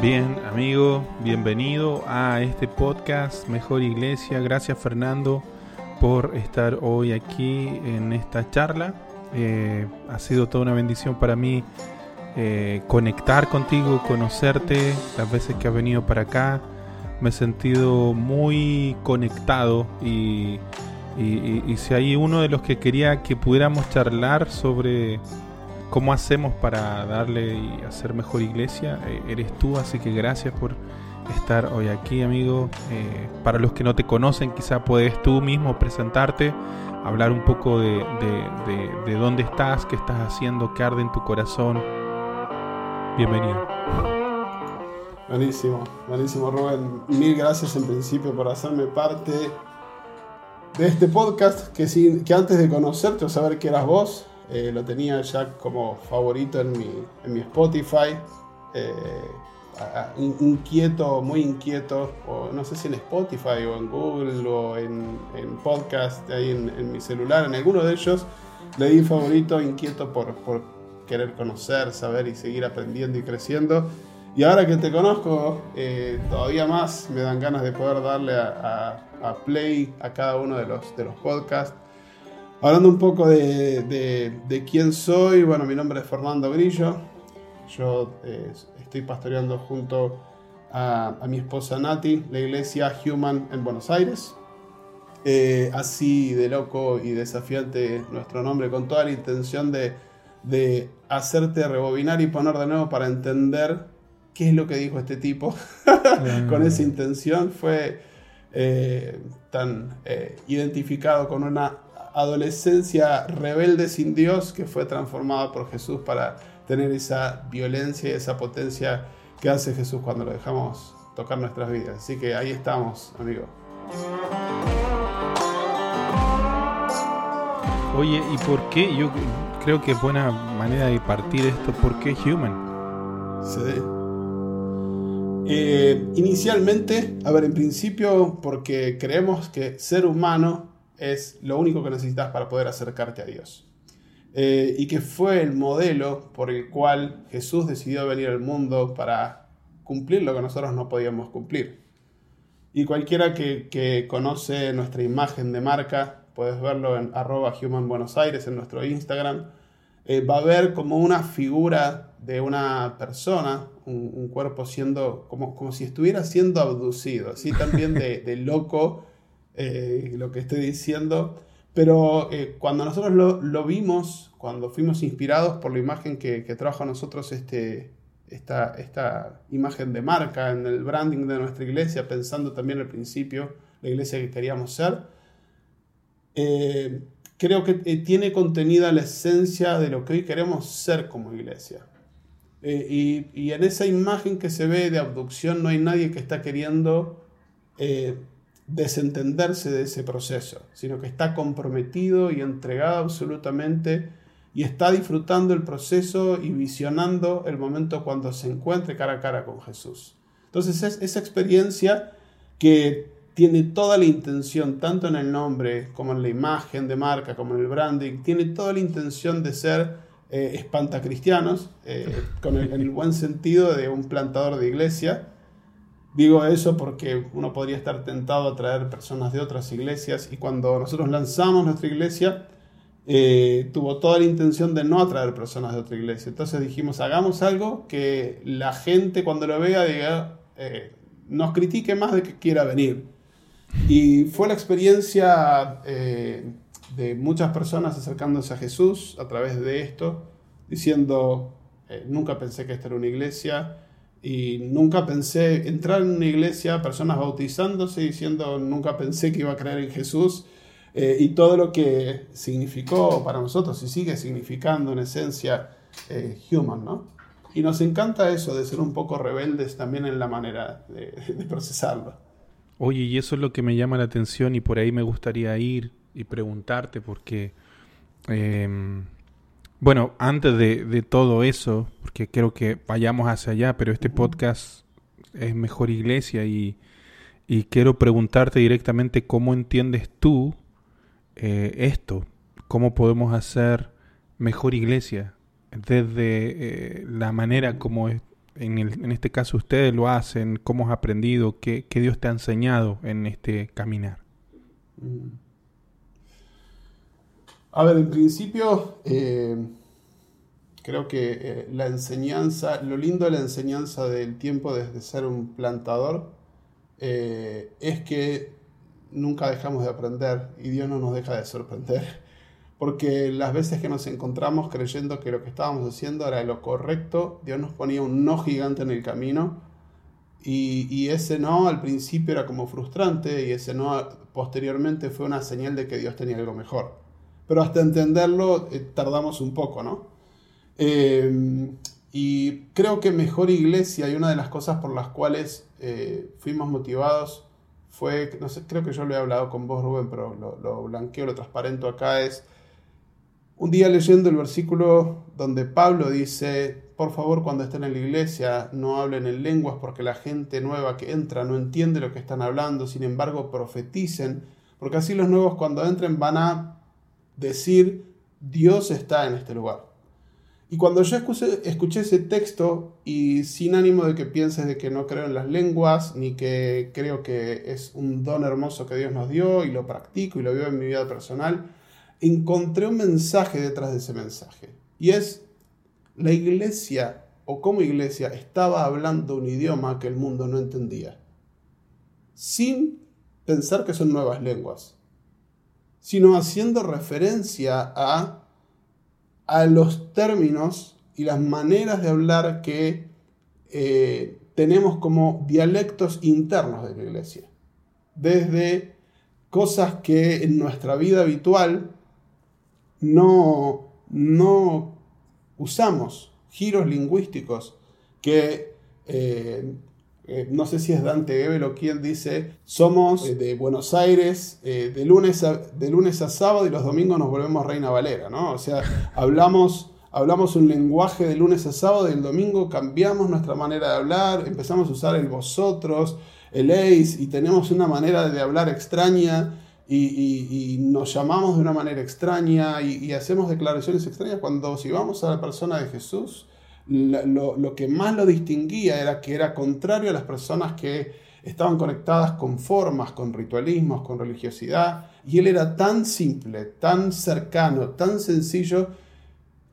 Bien, amigo, bienvenido a este podcast Mejor Iglesia. Gracias, Fernando, por estar hoy aquí en esta charla. Eh, ha sido toda una bendición para mí eh, conectar contigo, conocerte, las veces que has venido para acá. Me he sentido muy conectado y, y si hay uno de los que quería que pudiéramos charlar sobre cómo hacemos para darle y hacer mejor iglesia, eh, eres tú, así que gracias por estar hoy aquí, amigo. Eh, para los que no te conocen, quizá puedes tú mismo presentarte, hablar un poco de, de, dónde estás, qué estás haciendo, qué arde en tu corazón. Bienvenido. Buenísimo, buenísimo Rubén. Mil gracias en principio por hacerme parte de este podcast que, que antes de conocerte o saber que eras vos, eh, lo tenía ya como favorito en mi, en mi Spotify. Eh, inquieto, muy inquieto, no sé si en Spotify o en Google o en, en podcast, ahí en, mi celular, en alguno de ellos, le di favorito, inquieto por, por querer conocer, saber y seguir aprendiendo y creciendo. Y ahora que te conozco, eh, todavía más me dan ganas de poder darle a, a, a, play a cada uno de los, de los podcasts Hablando un poco de, quién soy, bueno, mi nombre es Fernando Grillo. Yo eh, estoy pastoreando junto a, mi esposa Nati la iglesia Human en Buenos Aires. Eh, así de loco y desafiante nuestro nombre, con toda la intención de, hacerte rebobinar y poner de nuevo para entender qué es lo que dijo este tipo. con esa intención fue eh, tan identificado con una adolescencia rebelde sin Dios que fue transformada por Jesús para tener esa violencia y esa potencia que hace Jesús cuando lo dejamos tocar nuestras vidas. Así que ahí estamos, amigo. Oye, ¿y por qué? Yo creo que es buena manera de partir esto. ¿Por qué human? Sí. Eh, inicialmente, a ver, en principio, porque creemos que ser humano es lo único que necesitas para poder acercarte a Dios. Eh, y que fue el modelo por el cual Jesús decidió venir al mundo para cumplir lo que nosotros no podíamos cumplir. Y cualquiera que, conoce nuestra imagen de marca, puedes verlo en arroba Human Buenos Aires en nuestro Instagram, eh, va a ver como una figura de una persona, un, cuerpo siendo como, como si estuviera siendo abducido, así también de loco eh, lo que estoy diciendo, pero eh, cuando nosotros lo, vimos, cuando fuimos inspirados por la imagen que, que trajo a nosotros este, esta, esta imagen de marca en el branding de nuestra iglesia, pensando también al principio la iglesia que queríamos ser, eh, creo que tiene contenida la esencia de lo que hoy queremos ser como iglesia. y, y, en esa imagen que se ve de abducción no hay nadie que está queriendo desentenderse de ese proceso, sino que está comprometido y entregado absolutamente y está disfrutando el proceso y visionando el momento cuando se encuentre cara a cara con Jesús. Entonces es esa experiencia que tiene toda la intención, tanto en el nombre como en la imagen de marca, como en el branding, tiene toda la intención de ser eh, espantacristianos, eh, con en el buen sentido de un plantador de iglesia, Digo eso porque uno podría estar tentado a traer personas de otras iglesias y cuando nosotros lanzamos nuestra iglesia, eh, tuvo toda la intención de no atraer personas de otra iglesia. Entonces dijimos, hagamos algo que la gente cuando lo vea diga, eh, nos critique más de que quiera venir. Y fue la experiencia eh, de muchas personas acercándose a Jesús a través de esto, diciendo, nunca pensé que esta era una iglesia, y nunca pensé entrar en una iglesia, personas bautizándose, diciendo nunca pensé que iba a creer en Jesús. Eh, y todo lo que significó para nosotros y sigue significando en esencia eh, human, ¿no? Y nos encanta eso de ser un poco rebeldes también en la manera de, procesarlo. Oye, y eso es lo que me llama la atención y por ahí me gustaría ir y preguntarte porque em, bueno, antes de, todo eso, porque creo que vayamos hacia allá, pero este podcast es Mejor Iglesia y, quiero preguntarte directamente cómo entiendes tú eh, esto, cómo podemos hacer Mejor Iglesia desde eh, la manera como en, el, en, este caso ustedes lo hacen, cómo has aprendido, qué, qué Dios te ha enseñado en este caminar. Mm. A ver, en principio, eh, creo que eh, la enseñanza, lo lindo de la enseñanza del tiempo desde ser un plantador eh, es que nunca dejamos de aprender y Dios no nos deja de sorprender. Porque las veces que nos encontramos creyendo que lo que estábamos haciendo era lo correcto, Dios nos ponía un no gigante en el camino y, y ese no al principio era como frustrante y ese no posteriormente fue una señal de que Dios tenía algo mejor. Pero hasta entenderlo tardamos un poco, ¿no? Em, y creo que mejor iglesia y una de las cosas por las cuales eh, fuimos motivados fue, no sé, creo que yo lo he hablado con vos Rubén, pero lo, lo blanqueo, lo transparento acá, es un día leyendo el versículo donde Pablo dice, por favor cuando estén en la iglesia no hablen en lenguas porque la gente nueva que entra no entiende lo que están hablando, sin embargo profeticen, porque así los nuevos cuando entren van a decir, Dios está en este lugar. Y cuando yo escuché, ese texto, y sin ánimo de que pienses de que no creo en las lenguas, ni que creo que es un don hermoso que Dios nos dio y lo practico y lo veo en mi vida personal, encontré un mensaje detrás de ese mensaje. Y es, la iglesia, o como iglesia, estaba hablando un idioma que el mundo no entendía. Sin pensar que son nuevas lenguas, sino haciendo referencia a a los términos y las maneras de hablar que eh, tenemos como dialectos internos de la iglesia. Desde cosas que en nuestra vida habitual no, no usamos, giros lingüísticos que eh, eh, no sé si es Dante Gebel o quien dice, somos eh, de Buenos Aires eh, de, lunes a, de lunes a sábado y los domingos nos volvemos Reina Valera, ¿no? O sea, hablamos, hablamos un lenguaje de lunes a sábado y el domingo cambiamos nuestra manera de hablar, empezamos a usar el vosotros, el eis y tenemos una manera de hablar extraña y, nos llamamos de una manera extraña y, y hacemos declaraciones extrañas cuando si vamos a la persona de Jesús, lo, que más lo distinguía era que era contrario a las personas que estaban conectadas con formas, con ritualismos, con religiosidad, y él era tan simple, tan cercano, tan sencillo,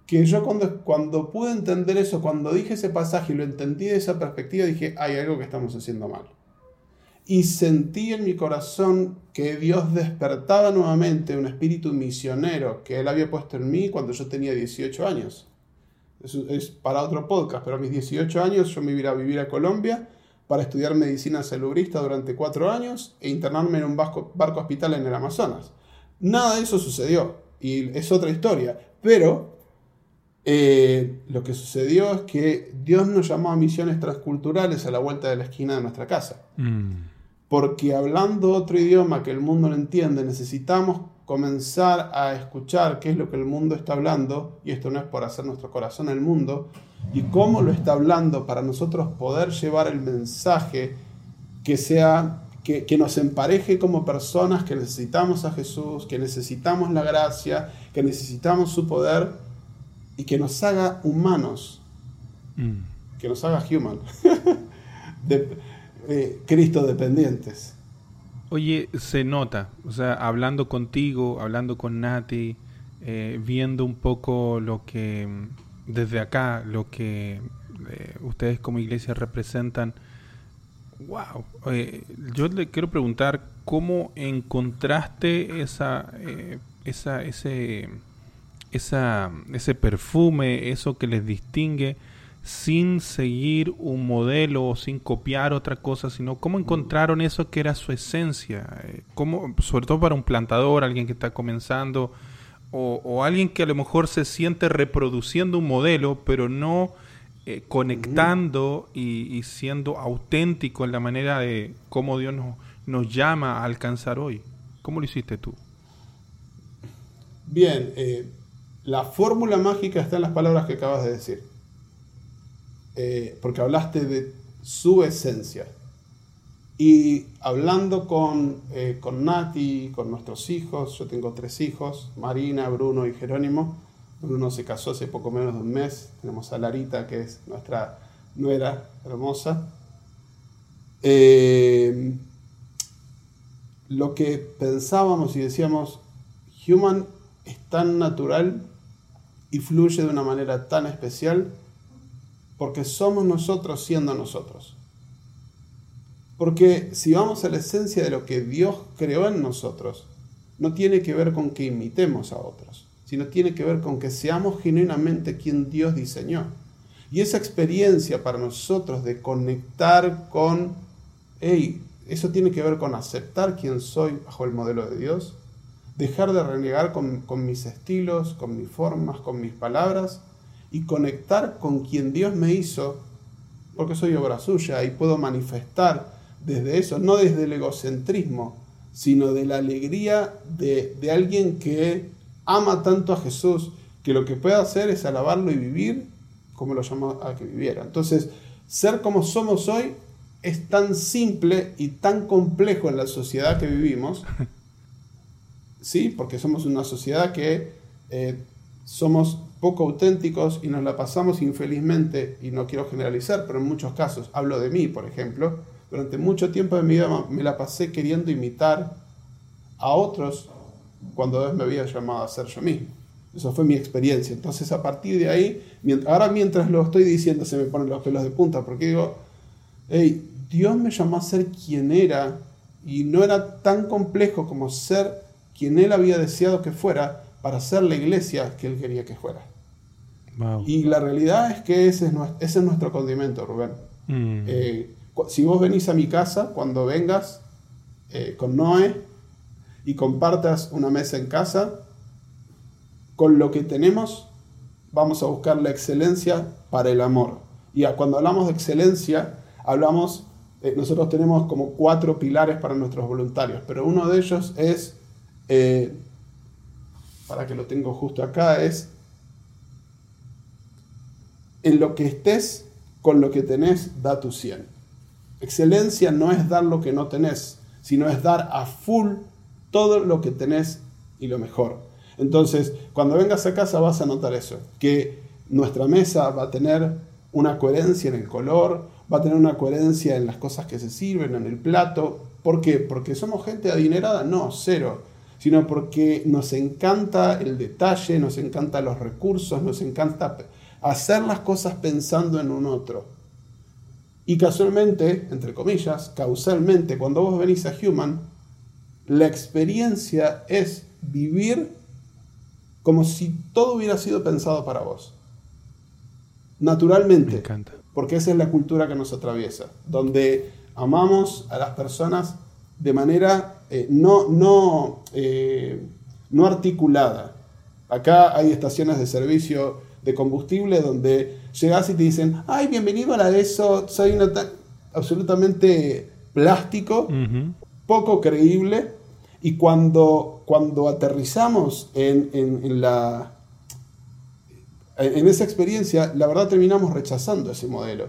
que yo cuando, cuando pude entender eso, cuando dije ese pasaje y lo entendí de esa perspectiva, dije, hay algo que estamos haciendo mal. Y sentí en mi corazón que Dios despertaba nuevamente un espíritu misionero que Él había puesto en mí cuando yo tenía 18 años es, para otro podcast, pero a mis 18 años yo me iba a vivir a Colombia para estudiar medicina salubrista durante cuatro años e internarme en un barco, barco hospital en el Amazonas. Nada de eso sucedió y es otra historia, pero eh, lo que sucedió es que Dios nos llamó a misiones transculturales a la vuelta de la esquina de nuestra casa. Mm. Porque hablando otro idioma que el mundo no entiende, necesitamos comenzar a escuchar qué es lo que el mundo está hablando, y esto no es por hacer nuestro corazón el mundo, y cómo lo está hablando para nosotros poder llevar el mensaje que sea que, que, nos empareje como personas que necesitamos a Jesús, que necesitamos la gracia, que necesitamos su poder y que nos haga humanos, mm. que nos haga human, de, eh, Cristo dependientes. Oye, se nota, o sea, hablando contigo, hablando con Nati, eh, viendo un poco lo que desde acá, lo que eh, ustedes como iglesia representan. Wow, yo le quiero preguntar cómo encontraste esa, eh, esa, ese, esa, ese perfume, eso que les distingue sin seguir un modelo o sin copiar otra cosa, sino cómo encontraron eso que era su esencia, eh, cómo, sobre todo para un plantador, alguien que está comenzando, o, alguien que a lo mejor se siente reproduciendo un modelo, pero no eh, conectando y, siendo auténtico en la manera de cómo Dios nos, nos llama a alcanzar hoy. ¿Cómo lo hiciste tú? Bien, eh, la fórmula mágica está en las palabras que acabas de decir eh, porque hablaste de su esencia. Y hablando con, eh, con Nati, con nuestros hijos, yo tengo tres hijos, Marina, Bruno y Jerónimo. Bruno se casó hace poco menos de un mes. Tenemos a Larita, que es nuestra no era hermosa. Eh, lo que pensábamos y decíamos, Human es tan natural y fluye de una manera tan especial porque somos nosotros siendo nosotros. Porque si vamos a la esencia de lo que Dios creó en nosotros, no tiene que ver con que imitemos a otros, sino tiene que ver con que seamos genuinamente quien Dios diseñó. Y esa experiencia para nosotros de conectar con, hey, eso tiene que ver con aceptar quién soy bajo el modelo de Dios, dejar de renegar con, con mis estilos, con mis formas, con mis palabras y conectar con quien Dios me hizo, porque soy obra suya y puedo manifestar desde eso, no desde el egocentrismo, sino de la alegría de, de alguien que ama tanto a Jesús, que lo que puede hacer es alabarlo y vivir como lo llamó a que viviera. Entonces, ser como somos hoy es tan simple y tan complejo en la sociedad que vivimos, ¿sí? Porque somos una sociedad que eh, somos poco auténticos y nos la pasamos infelizmente, y no quiero generalizar, pero en muchos casos, hablo de mí, por ejemplo, durante mucho tiempo de mi vida me la pasé queriendo imitar a otros cuando Dios me había llamado a ser yo mismo. Eso fue mi experiencia. Entonces, a partir de ahí, ahora mientras lo estoy diciendo, se me ponen los pelos de punta, porque digo, hey, Dios me llamó a ser quien era y no era tan complejo como ser quien Él había deseado que fuera para ser la iglesia que Él quería que fuera. Y la realidad es que ese es, nuestro condimento, Rubén. Mm. Eh, si vos venís a mi casa, cuando vengas eh, con Noé y compartas una mesa en casa, con lo que tenemos vamos a buscar la excelencia para el amor. Y cuando hablamos de excelencia, hablamos, eh, nosotros tenemos como cuatro pilares para nuestros voluntarios, pero uno de ellos es, para que lo tengo justo acá, es en lo que estés, con lo que tenés, da tu 100. Excelencia no es dar lo que no tenés, sino es dar a full todo lo que tenés y lo mejor. Entonces, cuando vengas a casa vas a notar eso, que nuestra mesa va a tener una coherencia en el color, va a tener una coherencia en las cosas que se sirven, en el plato. ¿Por qué? ¿Porque somos gente adinerada? No, cero. Sino porque nos encanta el detalle, nos encantan los recursos, nos encanta hacer las cosas pensando en un otro. Y casualmente, entre comillas, causalmente, cuando vos venís a Human, la experiencia es vivir como si todo hubiera sido pensado para vos. Naturalmente. Me encanta. Porque esa es la cultura que nos atraviesa, donde amamos a las personas de manera eh, no, no, eh, no articulada. Acá hay estaciones de servicio de combustible donde llegas y te dicen, ay, bienvenido a la de eso, soy absolutamente plástico, poco creíble, y cuando, cuando aterrizamos en, en, la, en esa experiencia, la verdad terminamos rechazando ese modelo.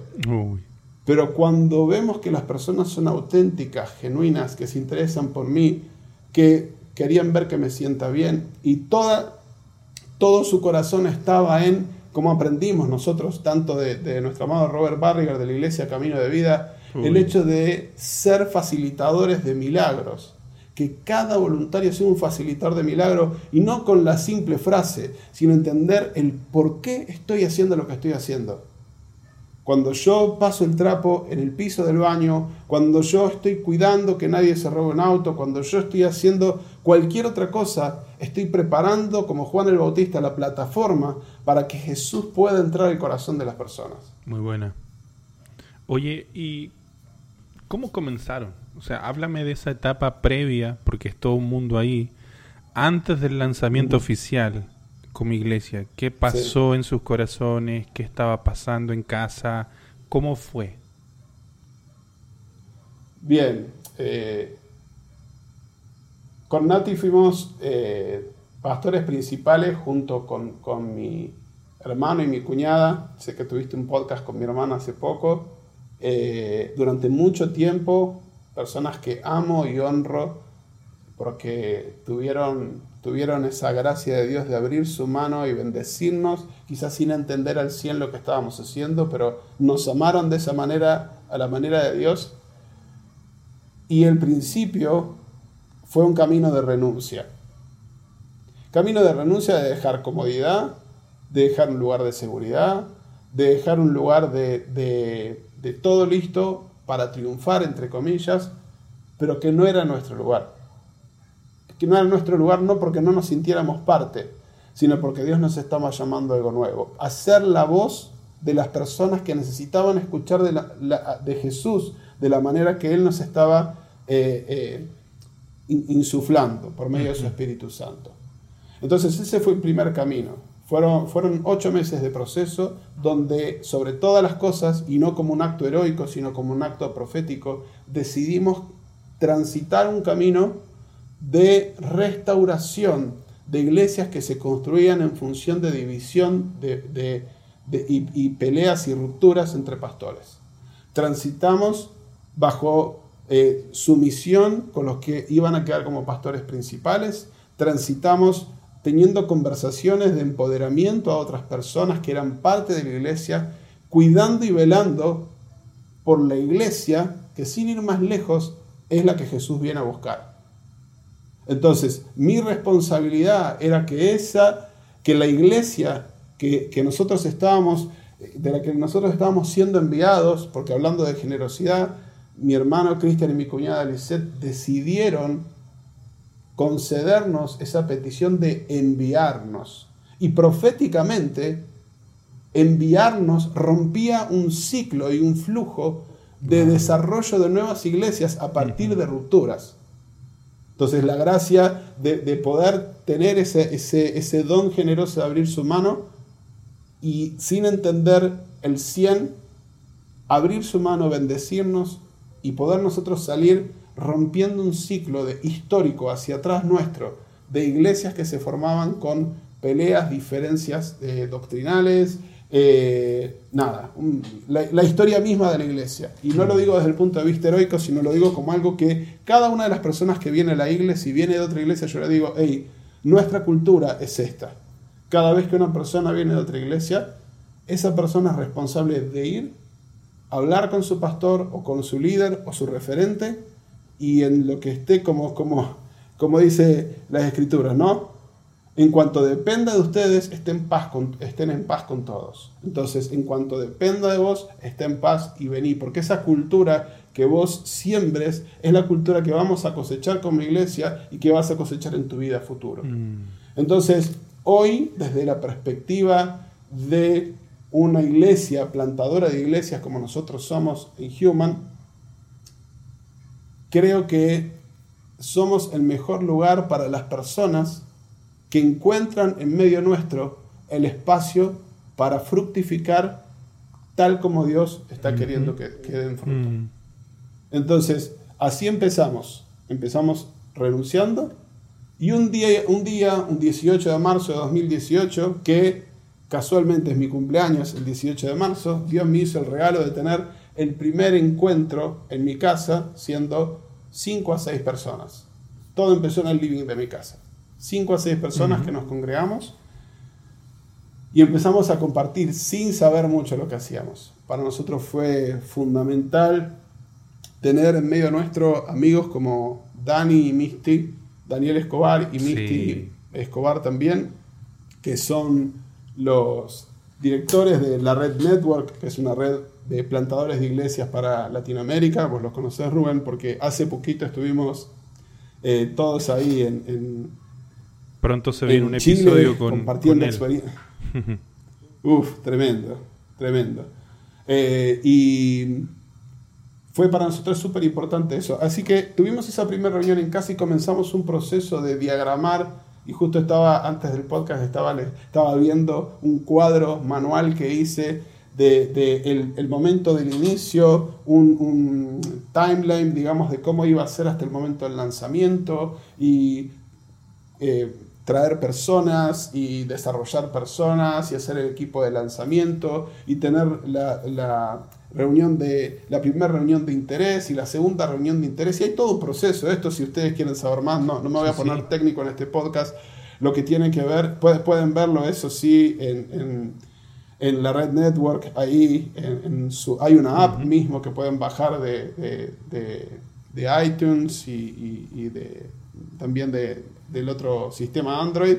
Pero cuando vemos que las personas son auténticas, genuinas, que se interesan por mí, que querían ver que me sienta bien, y toda todo su corazón estaba en, como aprendimos nosotros, tanto de, nuestro amado Robert Barriger de la Iglesia Camino de Vida, el hecho de ser facilitadores de milagros. Que cada voluntario sea un facilitador de milagros y no con la simple frase, sino entender el por qué estoy haciendo lo que estoy haciendo cuando yo paso el trapo en el piso del baño, cuando yo estoy cuidando que nadie se robe un auto, cuando yo estoy haciendo cualquier otra cosa, estoy preparando, como Juan el Bautista, la plataforma para que Jesús pueda entrar al corazón de las personas. Muy buena. Oye, ¿y cómo comenzaron? O sea, háblame de esa etapa previa, porque es todo un mundo ahí, antes del lanzamiento oficial como iglesia? ¿Qué pasó en sus corazones? ¿Qué estaba pasando en casa? ¿Cómo fue? Bien, eh, con Nati fuimos eh, pastores principales junto con, mi hermano y mi cuñada. Sé que tuviste un podcast con mi hermana hace poco. Eh, durante mucho tiempo, personas que amo y honro porque tuvieron, tuvieron esa gracia de Dios de abrir su mano y bendecirnos, quizás sin entender al 100 lo que estábamos haciendo, pero nos amaron de esa manera, a la manera de Dios. Y el principio fue un camino de renuncia. Camino de renuncia de dejar comodidad, de dejar un lugar de seguridad, de dejar un lugar de, de todo listo para triunfar, entre comillas, pero que no era nuestro lugar. Que no era nuestro lugar no porque no nos sintiéramos parte, sino porque Dios nos estaba llamando a algo nuevo. Hacer la voz de las personas que necesitaban escuchar de, de Jesús de la manera que Él nos estaba eh, eh, insuflando por medio de su Espíritu Santo. Entonces ese fue el primer camino. Fueron, fueron ocho meses de proceso donde sobre todas las cosas, y no como un acto heroico, sino como un acto profético, decidimos transitar un camino de restauración de iglesias que se construían en función de división de, y, peleas y rupturas entre pastores. Transitamos bajo eh, sumisión con los que iban a quedar como pastores principales, transitamos teniendo conversaciones de empoderamiento a otras personas que eran parte de la iglesia, cuidando y velando por la iglesia, que sin ir más lejos es la que Jesús viene a buscar. Entonces, mi responsabilidad era que esa, que la iglesia que, nosotros estábamos, de la que nosotros estábamos siendo enviados, porque hablando de generosidad, mi hermano Cristian y mi cuñada Lisette decidieron concedernos esa petición de enviarnos. Y proféticamente, enviarnos rompía un ciclo y un flujo de desarrollo de nuevas iglesias a partir de rupturas. Entonces la gracia de, poder tener ese, don generoso de abrir su mano y sin entender el 100, abrir su mano, bendecirnos y poder nosotros salir rompiendo un ciclo de, histórico hacia atrás nuestro de iglesias que se formaban con peleas, diferencias eh, doctrinales, eh, nada, la, historia misma de la iglesia. Y no lo digo desde el punto de vista heroico, sino lo digo como algo que cada una de las personas que viene a la iglesia, si viene de otra iglesia, yo le digo, hey, nuestra cultura es esta. Cada vez que una persona viene de otra iglesia, esa persona es responsable de ir, hablar con su pastor o con su líder o su referente y en lo que esté como, como, como dice las escrituras, ¿no? En cuanto dependa de ustedes, estén, paz con, estén en paz con todos. Entonces, en cuanto dependa de vos, estén en paz y vení, porque esa cultura que vos siembres es la cultura que vamos a cosechar como iglesia y que vas a cosechar en tu vida futuro. Mm. Entonces, hoy, desde la perspectiva de una iglesia, plantadora de iglesias como nosotros somos en Human, creo que somos el mejor lugar para las personas que encuentran en medio nuestro el espacio para fructificar tal como Dios está queriendo que queden fruto. Mm. Entonces, así empezamos. Empezamos renunciando y un día, un día, un 18 de marzo de 2018, que casualmente es mi cumpleaños, el 18 de marzo, Dios me hizo el regalo de tener el primer encuentro en mi casa siendo 5 a 6 personas. Todo empezó en el living de mi casa. 5 a 6 personas que nos congregamos y empezamos a compartir sin saber mucho lo que hacíamos. Para nosotros fue fundamental tener en medio nuestro amigos como Dani y Misty, Daniel Escobar y Misty Escobar también, que son los directores de la Red Network, que es una red de plantadores de iglesias para Latinoamérica. Vos los conocés, Rubén, porque hace poquito estuvimos eh, todos ahí en, Pronto se viene un episodio con, compartiendo experiencia. Uf, tremendo, tremendo. Eh, y fue para nosotros súper importante eso. Así que tuvimos esa primera reunión en casa y comenzamos un proceso de diagramar. Y justo estaba, antes del podcast, estaba, estaba viendo un cuadro manual que hice de, el, momento del inicio, un, timeline, digamos, de cómo iba a ser hasta el momento del lanzamiento y eh, traer personas y desarrollar personas y hacer el equipo de lanzamiento y tener la, reunión de la primera reunión de interés y la segunda reunión de interés. Y hay todo un proceso. Esto si ustedes quieren saber más no, no me voy a poner técnico en este podcast. Lo que tiene que ver pueden verlo eso sí en, en, la red network ahí en, su, hay una app mismo que pueden bajar de, de, iTunes y de, también de, del otro sistema Android.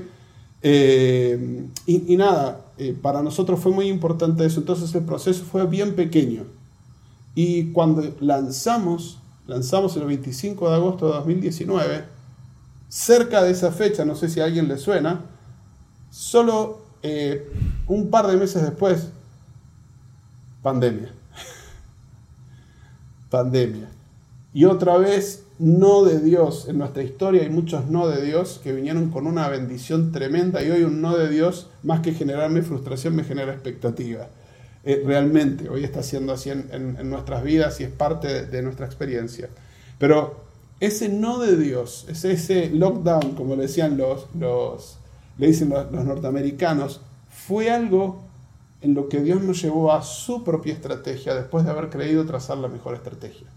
Eh, y, nada, eh, para nosotros fue muy importante eso. Entonces el proceso fue bien pequeño. Y cuando lanzamos, lanzamos el 25 de agosto de 2019, cerca de esa fecha, no sé si a alguien le suena, solo eh, un par de meses después, pandemia. pandemia. Y otra vez no de Dios. En nuestra historia hay muchos no de Dios que vinieron con una bendición tremenda y hoy un no de Dios, más que generarme frustración, me genera expectativa. Eh, realmente, hoy está siendo así en, nuestras vidas y es parte de, nuestra experiencia. Pero ese no de Dios, ese, lockdown, como le decían los, los, le dicen los norteamericanos, fue algo en lo que Dios nos llevó a su propia estrategia después de haber creído trazar la mejor estrategia.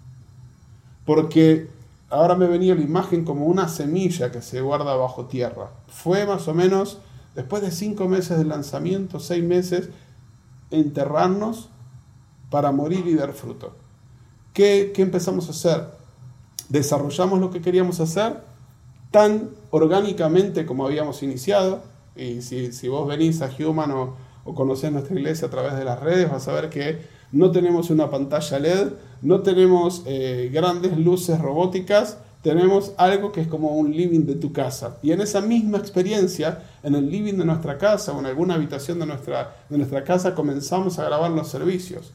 Porque ahora me venía la imagen como una semilla que se guarda bajo tierra. Fue más o menos, después de cinco meses de lanzamiento, seis meses, enterrarnos para morir y dar fruto. ¿Qué, empezamos a hacer? Desarrollamos lo que queríamos hacer tan orgánicamente como habíamos iniciado. Y si, vos venís a Human o, o conocés nuestra iglesia a través de las redes, vas a ver que no tenemos una pantalla LED, no tenemos eh, grandes luces robóticas, tenemos algo que es como un living de tu casa. Y en esa misma experiencia, en el living de nuestra casa o en alguna habitación de nuestra, de nuestra casa, comenzamos a grabar los servicios.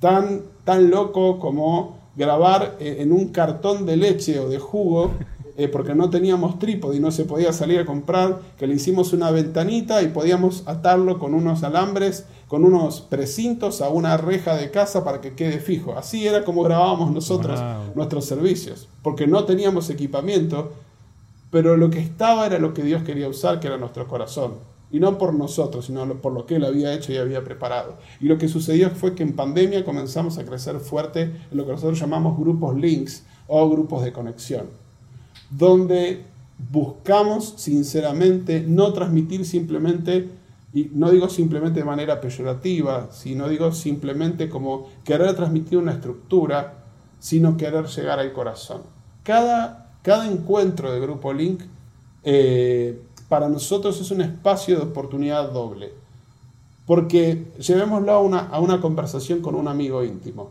Tan, tan loco como grabar eh, en un cartón de leche o de jugo eh, porque no teníamos trípode y no se podía salir a comprar, que le hicimos una ventanita y podíamos atarlo con unos alambres, con unos precintos a una reja de casa para que quede fijo. Así era como grabábamos nosotros nuestros servicios, porque no teníamos equipamiento, pero lo que estaba era lo que Dios quería usar, que era nuestro corazón. Y no por nosotros, sino por lo que Él había hecho y había preparado. Y lo que sucedió fue que en pandemia comenzamos a crecer fuerte en lo que nosotros llamamos grupos links o grupos de conexión donde buscamos sinceramente no transmitir simplemente, y no digo simplemente de manera peyorativa, sino digo simplemente como querer transmitir una estructura, sino querer llegar al corazón. Cada, cada encuentro de Grupo Link eh, para nosotros es un espacio de oportunidad doble, porque llevémoslo a una, a una conversación con un amigo íntimo.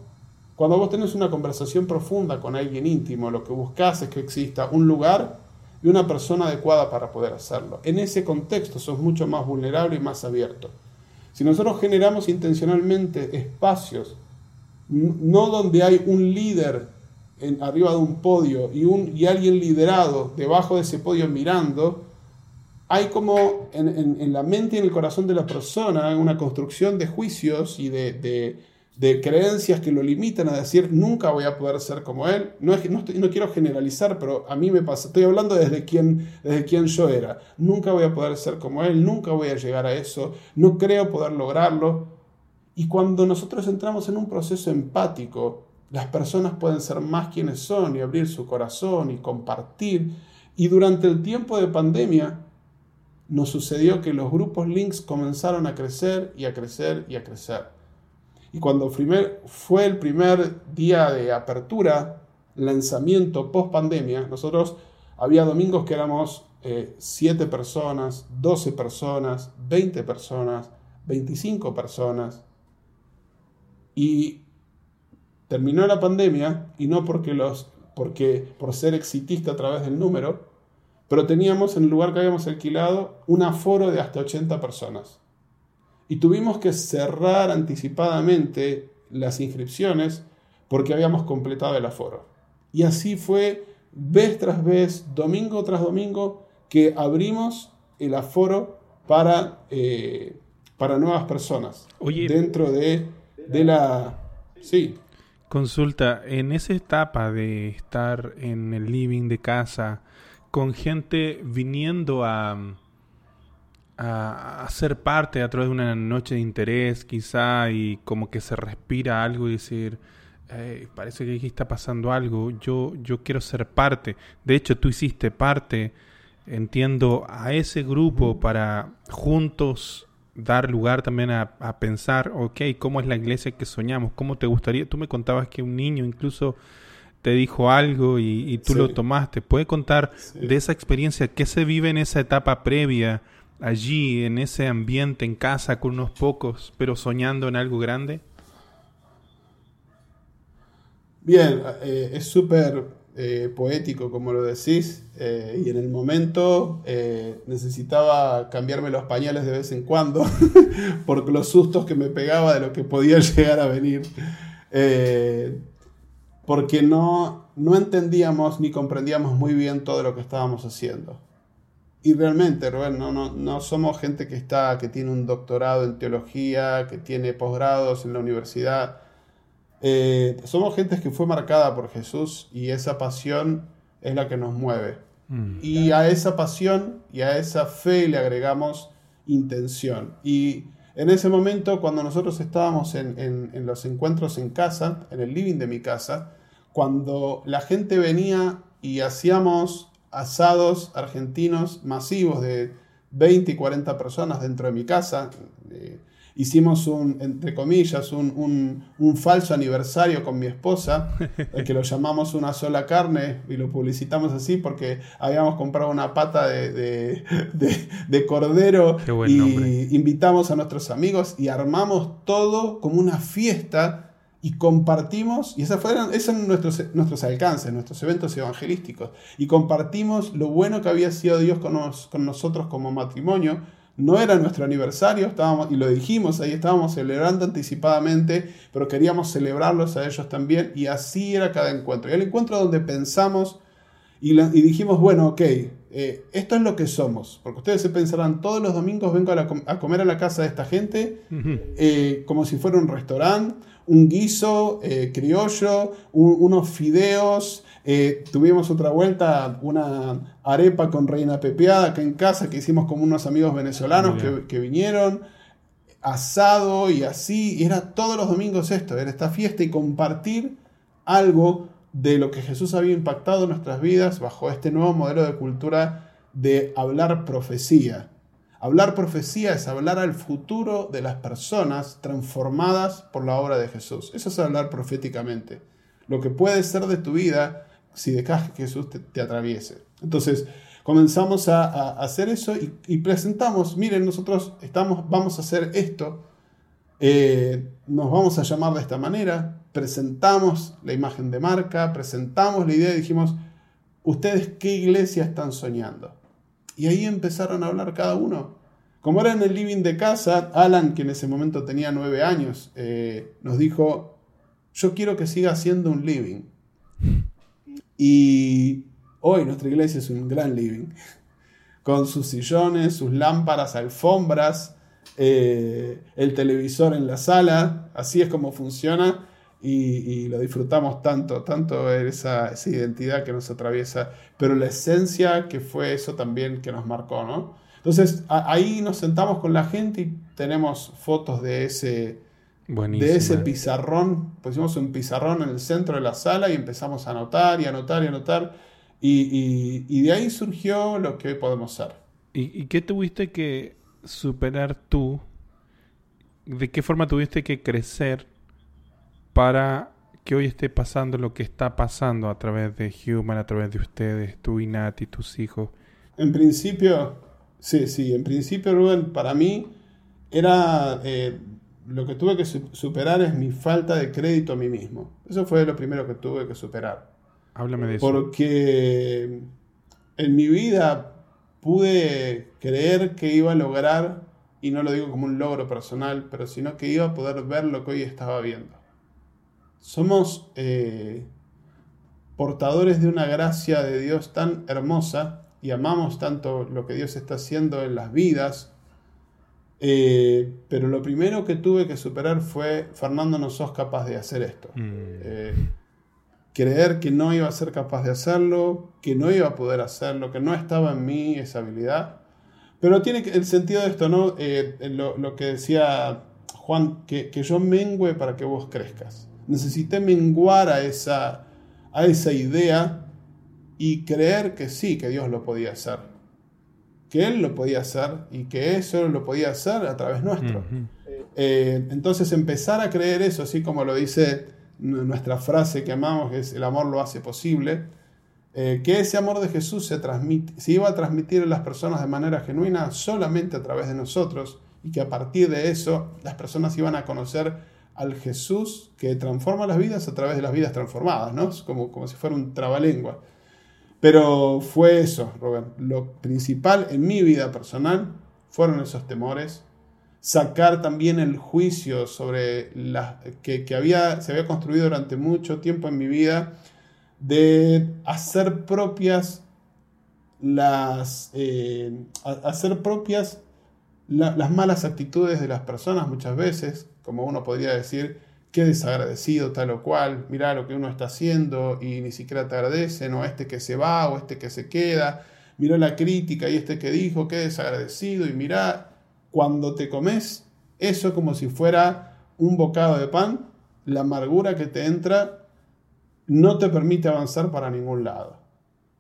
Cuando vos tenés una conversación profunda con alguien íntimo, lo que buscas es que exista un lugar y una persona adecuada para poder hacerlo. En ese contexto sos mucho más vulnerable y más abierto. Si nosotros generamos intencionalmente espacios, no donde hay un líder en, arriba de un podio y, un, y alguien liderado debajo de ese podio mirando, hay como en, la mente y en el corazón de la persona una construcción de juicios y de de creencias que lo limitan a decir nunca voy a poder ser como él. No, es, no, no, quiero generalizar, pero a mí me pasa. Estoy hablando desde quien, desde quien yo era. Nunca voy a poder ser como él, nunca voy a llegar a eso, no creo poder lograrlo. Y cuando nosotros entramos en un proceso empático, las personas pueden ser más quienes son y abrir su corazón y compartir. Y durante el tiempo de pandemia, nos sucedió que los grupos links comenzaron a crecer y a crecer y a crecer. Y cuando fue el primer día de apertura, lanzamiento post pandemia, nosotros había domingos que éramos 7 eh, personas, 12 personas, 20 personas, 25 personas. Y terminó la pandemia, y no porque los, porque por ser exitista a través del número, pero teníamos en el lugar que habíamos alquilado un aforo de hasta 80 personas y tuvimos que cerrar anticipadamente las inscripciones porque habíamos completado el aforo. Y así fue vez tras vez, domingo tras domingo, que abrimos el aforo para, eh, para nuevas personas dentro de, de la... Sí. Consulta, en esa etapa de estar en el living de casa, con gente viniendo a, a, ser parte a través de una noche de interés quizá y como que se respira algo y decir, parece que aquí está pasando algo, yo, yo quiero ser parte. De hecho, tú hiciste parte, entiendo, a ese grupo para juntos dar lugar también a, pensar, ok, ¿cómo es la iglesia que soñamos? ¿Cómo te gustaría? Tú me contabas que un niño incluso te dijo algo y, tú lo tomaste. ¿Puede contar de esa experiencia? ¿Qué se vive en esa etapa previa, allí, en ese ambiente, en casa, con unos pocos, pero soñando en algo grande? Bien, eh, es súper eh, poético, como lo decís, eh, y en el momento necesitaba cambiarme los pañales de vez en cuando, por los sustos que me pegaba de lo que podía llegar a venir, porque no, no entendíamos ni comprendíamos muy bien todo lo que estábamos haciendo. Y realmente, Rubén, no, no, no somos gente que, está, que tiene un doctorado en teología, que tiene posgrados en la universidad eh, somos gente que fue marcada por Jesús y esa pasión es la que nos mueve. Mm. Y a esa pasión y a esa fe le agregamos intención. Y en ese momento, cuando nosotros estábamos en, los encuentros en casa, en el living de mi casa, cuando la gente venía y hacíamos asados argentinos masivos de 20 y 40 personas dentro de mi casa, eh, hicimos un, entre comillas, un, falso aniversario con mi esposa, que lo llamamos una sola carne y lo publicitamos así porque habíamos comprado una pata de, cordero y invitamos a nuestros amigos y armamos todo como una fiesta y compartimos, y esos fueron, esos nuestros, nuestros alcances, nuestros eventos evangelísticos, y compartimos lo bueno que había sido Dios con, con nosotros como matrimonio, no era nuestro aniversario, estábamos, y lo dijimos, ahí estábamos celebrando anticipadamente, pero queríamos celebrarlos a ellos también, y así era cada encuentro. Y el encuentro donde pensamos y, dijimos, bueno, ok, eh, esto es lo que somos, porque ustedes se pensarán, todos los domingos vengo a, comer a la casa de esta gente, eh, como si fuera un restaurante, un guiso eh, criollo, unos fideos, tuvimos otra vuelta, una arepa con reina pepeada acá en casa que hicimos con unos amigos venezolanos que, vinieron, asado y así, y era todos los domingos esto, era esta fiesta y compartir algo de lo que Jesús había impactado en nuestras vidas bajo este nuevo modelo de cultura de hablar profecía. Hablar profecía es hablar al futuro de las personas transformadas por la obra de Jesús. Eso es hablar proféticamente. Lo que puede ser de tu vida si dejas que Jesús te, atraviese. Entonces, comenzamos a, hacer eso y, presentamos, miren, nosotros estamos, vamos a hacer esto, eh, nos vamos a llamar de esta manera, presentamos la imagen de marca, presentamos la idea y dijimos, ¿ustedes qué iglesia están soñando? Y ahí empezaron a hablar cada uno. Como era en el living de casa, Alan, que en ese momento tenía nueve años, eh, nos dijo, yo quiero que siga siendo un living. Y hoy nuestra iglesia es un gran living, con sus sillones, sus lámparas, alfombras, eh, el televisor en la sala, así es como funciona y, lo disfrutamos tanto, tanto esa, esa, identidad que nos atraviesa, pero la esencia que fue eso también que nos marcó, ¿no? Entonces ahí nos sentamos con la gente y tenemos fotos de ese, de ese pizarrón, pusimos un pizarrón en el centro de la sala y empezamos a anotar y anotar y anotar. Y, de ahí surgió lo que hoy podemos ser. ¿Y, qué tuviste que superar tú? ¿De qué forma tuviste que crecer para que hoy esté pasando lo que está pasando a través de Human, a través de ustedes, tú y Nati, tus hijos? En principio, sí, sí, en principio, Rubén, para mí era eh, lo que tuve que superar es mi falta de crédito a mí mismo. Eso fue lo primero que tuve que superar. Háblame de eso. Porque en mi vida pude creer que iba a lograr, y no lo digo como un logro personal, pero sino que iba a poder ver lo que hoy estaba viendo. Somos eh, portadores de una gracia de Dios tan hermosa y amamos tanto lo que Dios está haciendo en las vidas eh, pero lo primero que tuve que superar fue, Fernando, no sos capaz de hacer esto. Mm. Eh, creer que no iba a ser capaz de hacerlo, que no iba a poder hacerlo, que no estaba en mí esa habilidad. Pero tiene el sentido de esto, ¿no? Eh, lo, que decía Juan, que, que, yo mengüe para que vos crezcas. Necesité menguar a esa, a esa idea y creer que sí, que Dios lo podía hacer. Que Él lo podía hacer y que eso lo podía hacer a través nuestro. Eh, entonces empezar a creer eso, así como lo dice nuestra frase que amamos, que es el amor lo hace posible, eh, que ese amor de Jesús se, transmite, se iba a transmitir a las personas de manera genuina solamente a través de nosotros y que a partir de eso las personas iban a conocer al Jesús que transforma las vidas a través de las vidas transformadas, ¿no? Como, como si fuera un trabalengua. Pero fue eso, Robert. Lo principal en mi vida personal fueron esos temores, sacar también el juicio sobre la, que, había, se había construido durante mucho tiempo en mi vida de hacer propias las eh, hacer propias las malas actitudes de las personas muchas veces, como uno podría decir, qué desagradecido tal o cual, mira lo que uno está haciendo y ni siquiera te agradecen, o este que se va, o este que se queda, mira la crítica y este que dijo, qué desagradecido, y mira cuando te comes eso como si fuera un bocado de pan, la amargura que te entra no te permite avanzar para ningún lado.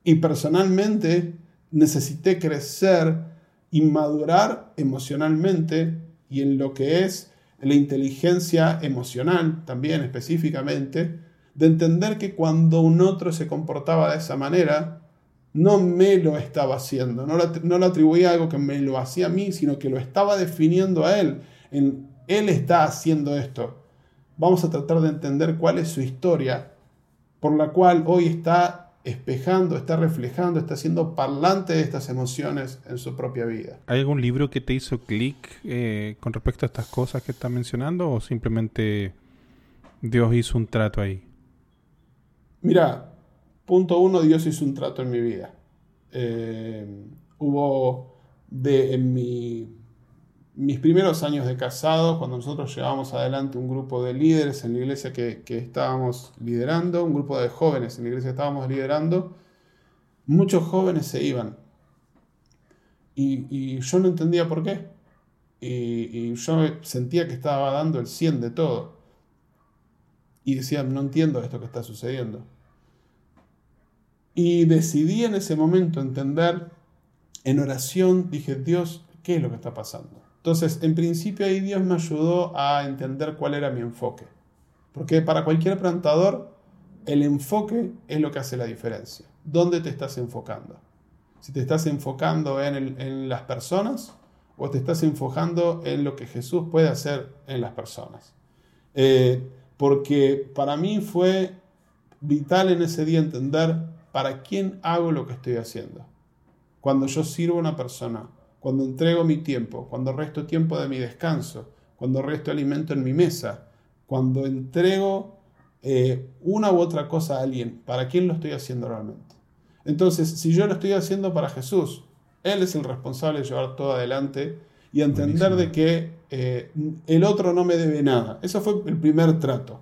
Y personalmente necesité crecer y madurar emocionalmente y en lo que es la inteligencia emocional también específicamente, de entender que cuando un otro se comportaba de esa manera, no me lo estaba haciendo, no lo, atribuía a algo que me lo hacía a mí, sino que lo estaba definiendo a él. En, él está haciendo esto. Vamos a tratar de entender cuál es su historia, por la cual hoy está espejando, está reflejando, está siendo parlante de estas emociones en su propia vida. ¿Hay algún libro que te hizo clic eh, con respecto a estas cosas que estás mencionando o simplemente Dios hizo un trato ahí? Mira, Punto uno, Dios hizo un trato en mi vida. Eh, hubo de, en mis primeros años de casado, cuando nosotros llevábamos adelante un grupo de líderes en la iglesia que, estábamos liderando, un grupo de jóvenes en la iglesia que estábamos liderando, muchos jóvenes se iban. Y, yo no entendía por qué. Y, yo sentía que estaba dando el 100 de todo. Y decía, no entiendo esto que está sucediendo. Y decidí en ese momento entender, en oración, dije, Dios, ¿qué es lo que está pasando? Entonces, en principio ahí Dios me ayudó a entender cuál era mi enfoque. Porque para cualquier plantador, el enfoque es lo que hace la diferencia. ¿Dónde te estás enfocando? Si te estás enfocando en, las personas o te estás enfocando en lo que Jesús puede hacer en las personas. Eh, porque para mí fue vital en ese día entender ¿para quién hago lo que estoy haciendo? Cuando yo sirvo a una persona, cuando entrego mi tiempo, cuando resto tiempo de mi descanso, cuando resto alimento en mi mesa, cuando entrego eh, una u otra cosa a alguien, ¿para quién lo estoy haciendo realmente? Entonces, si yo lo estoy haciendo para Jesús, Él es el responsable de llevar todo adelante y entender de que eh, el otro no me debe nada. Eso fue el primer trato.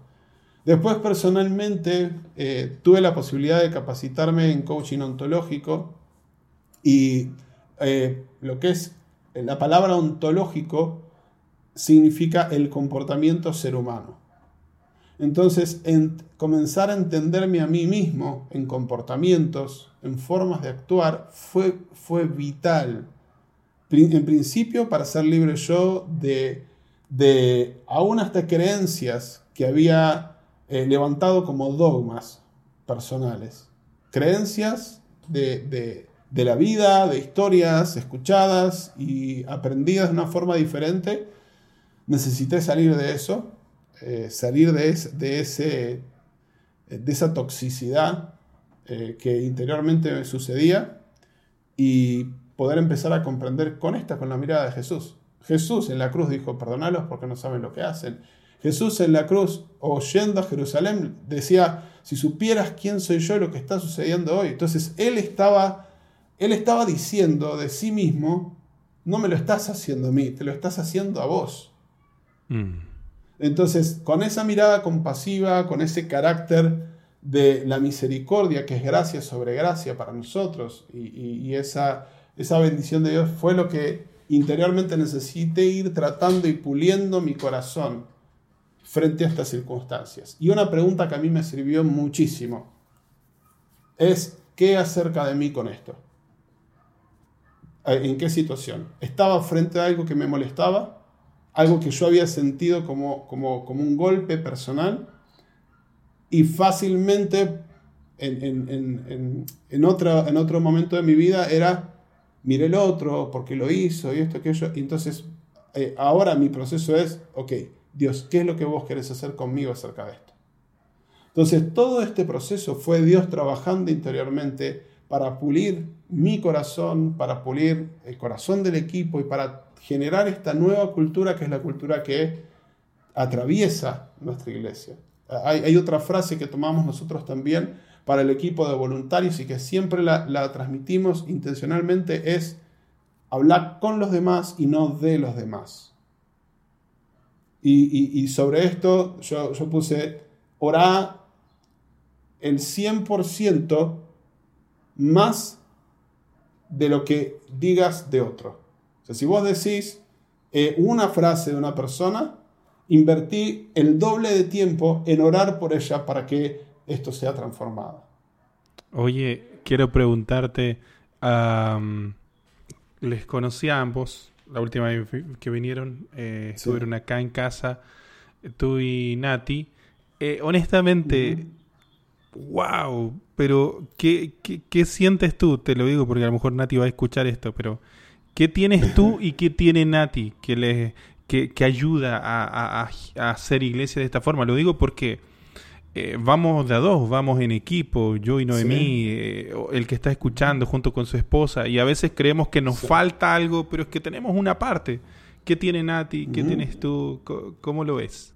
Después personalmente eh, tuve la posibilidad de capacitarme en coaching ontológico y eh, lo que es la palabra ontológico significa el comportamiento ser humano. Entonces, comenzar a entenderme a mí mismo en comportamientos, en formas de actuar, fue, fue vital. En principio, para ser libre yo de, de aún hasta creencias que había eh, levantado como dogmas personales, creencias de, la vida, de historias escuchadas y aprendidas de una forma diferente, necesité salir de eso, eh, salir de, de, ese, de esa toxicidad eh, que interiormente me sucedía y poder empezar a comprender con esta, con la mirada de Jesús. Jesús en la cruz dijo, perdonalos porque no saben lo que hacen. Jesús en la cruz, oyendo a Jerusalén, decía, si supieras quién soy yo y lo que está sucediendo hoy. Entonces él estaba, él estaba diciendo de sí mismo, no me lo estás haciendo a mí, te lo estás haciendo a vos. Mm. Entonces, con esa mirada compasiva, con ese carácter de la misericordia, que es gracia sobre gracia para nosotros, y, esa esa bendición de Dios fue lo que interiormente necesité ir tratando y puliendo mi corazón frente a estas circunstancias. Y una pregunta que a mí me sirvió muchísimo es, ¿qué acerca de mí con esto? ¿En qué situación? ¿Estaba frente a algo que me molestaba? ¿Algo que yo había sentido como, como, como un golpe personal? Y fácilmente en, en, otra, en otro momento de mi vida era, mire el otro, porque lo hizo y esto, aquello. Y entonces, eh, ahora mi proceso es, ok, Dios, ¿qué es lo que vos querés hacer conmigo acerca de esto? Entonces, todo este proceso fue Dios trabajando interiormente para pulir mi corazón, para pulir el corazón del equipo y para generar esta nueva cultura que es la cultura que atraviesa nuestra iglesia. Hay, otra frase que tomamos nosotros también para el equipo de voluntarios y que siempre la, transmitimos intencionalmente es hablar con los demás y no de los demás. Y, sobre esto yo, yo puse, orá el 100% más de lo que digas de otro. O sea, si vos decís eh, una frase de una persona, invertí el doble de tiempo en orar por ella para que esto sea transformado. Oye, quiero preguntarte, les conocí a ambos, la última vez que vinieron, eh, estuvieron acá en casa, tú y Nati. Eh, honestamente, wow, pero ¿qué, ¿qué, sientes tú? Te lo digo porque a lo mejor Nati va a escuchar esto, pero ¿qué tienes tú y qué tiene Nati que, le, que, ayuda a, a hacer iglesia de esta forma? Lo digo porque eh, vamos de a dos, vamos en equipo, yo y Noemí, eh, el que está escuchando junto con su esposa, y a veces creemos que nos falta algo, pero es que tenemos una parte. ¿Qué tiene Nati? ¿Qué tienes tú? ¿Cómo, lo ves?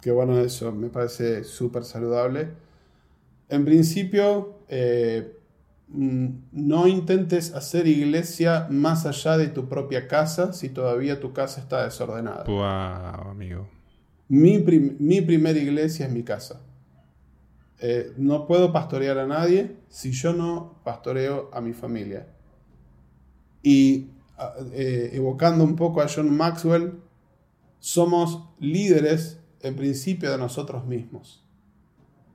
Qué bueno eso, me parece súper saludable. En principio, eh, mm, no intentes hacer iglesia más allá de tu propia casa si todavía tu casa está desordenada. Wow, amigo. Mi, primera iglesia es mi casa. Eh, no puedo pastorear a nadie si yo no pastoreo a mi familia. Y eh, evocando un poco a John Maxwell, somos líderes en principio de nosotros mismos.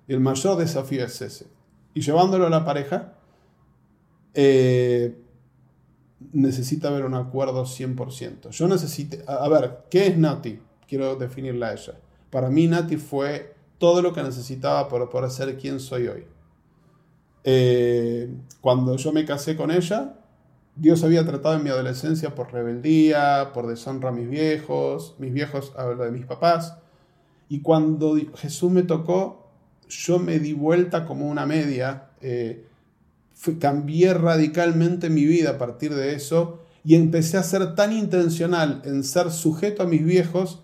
El mayor desafío es ese. Y llevándolo a la pareja, eh, necesita haber un acuerdo 100%. Yo necesito, a ver, ¿qué es Nati? quiero definirla a ella. Para mí Nati fue todo lo que necesitaba para poder ser quien soy hoy. Eh, cuando yo me casé con ella, Dios había tratado en mi adolescencia por rebeldía, por deshonra a mis viejos, mis viejos, hablo de mis papás. Y cuando Jesús me tocó, yo me di vuelta como una media, eh, cambié radicalmente mi vida a partir de eso y empecé a ser tan intencional en ser sujeto a mis viejos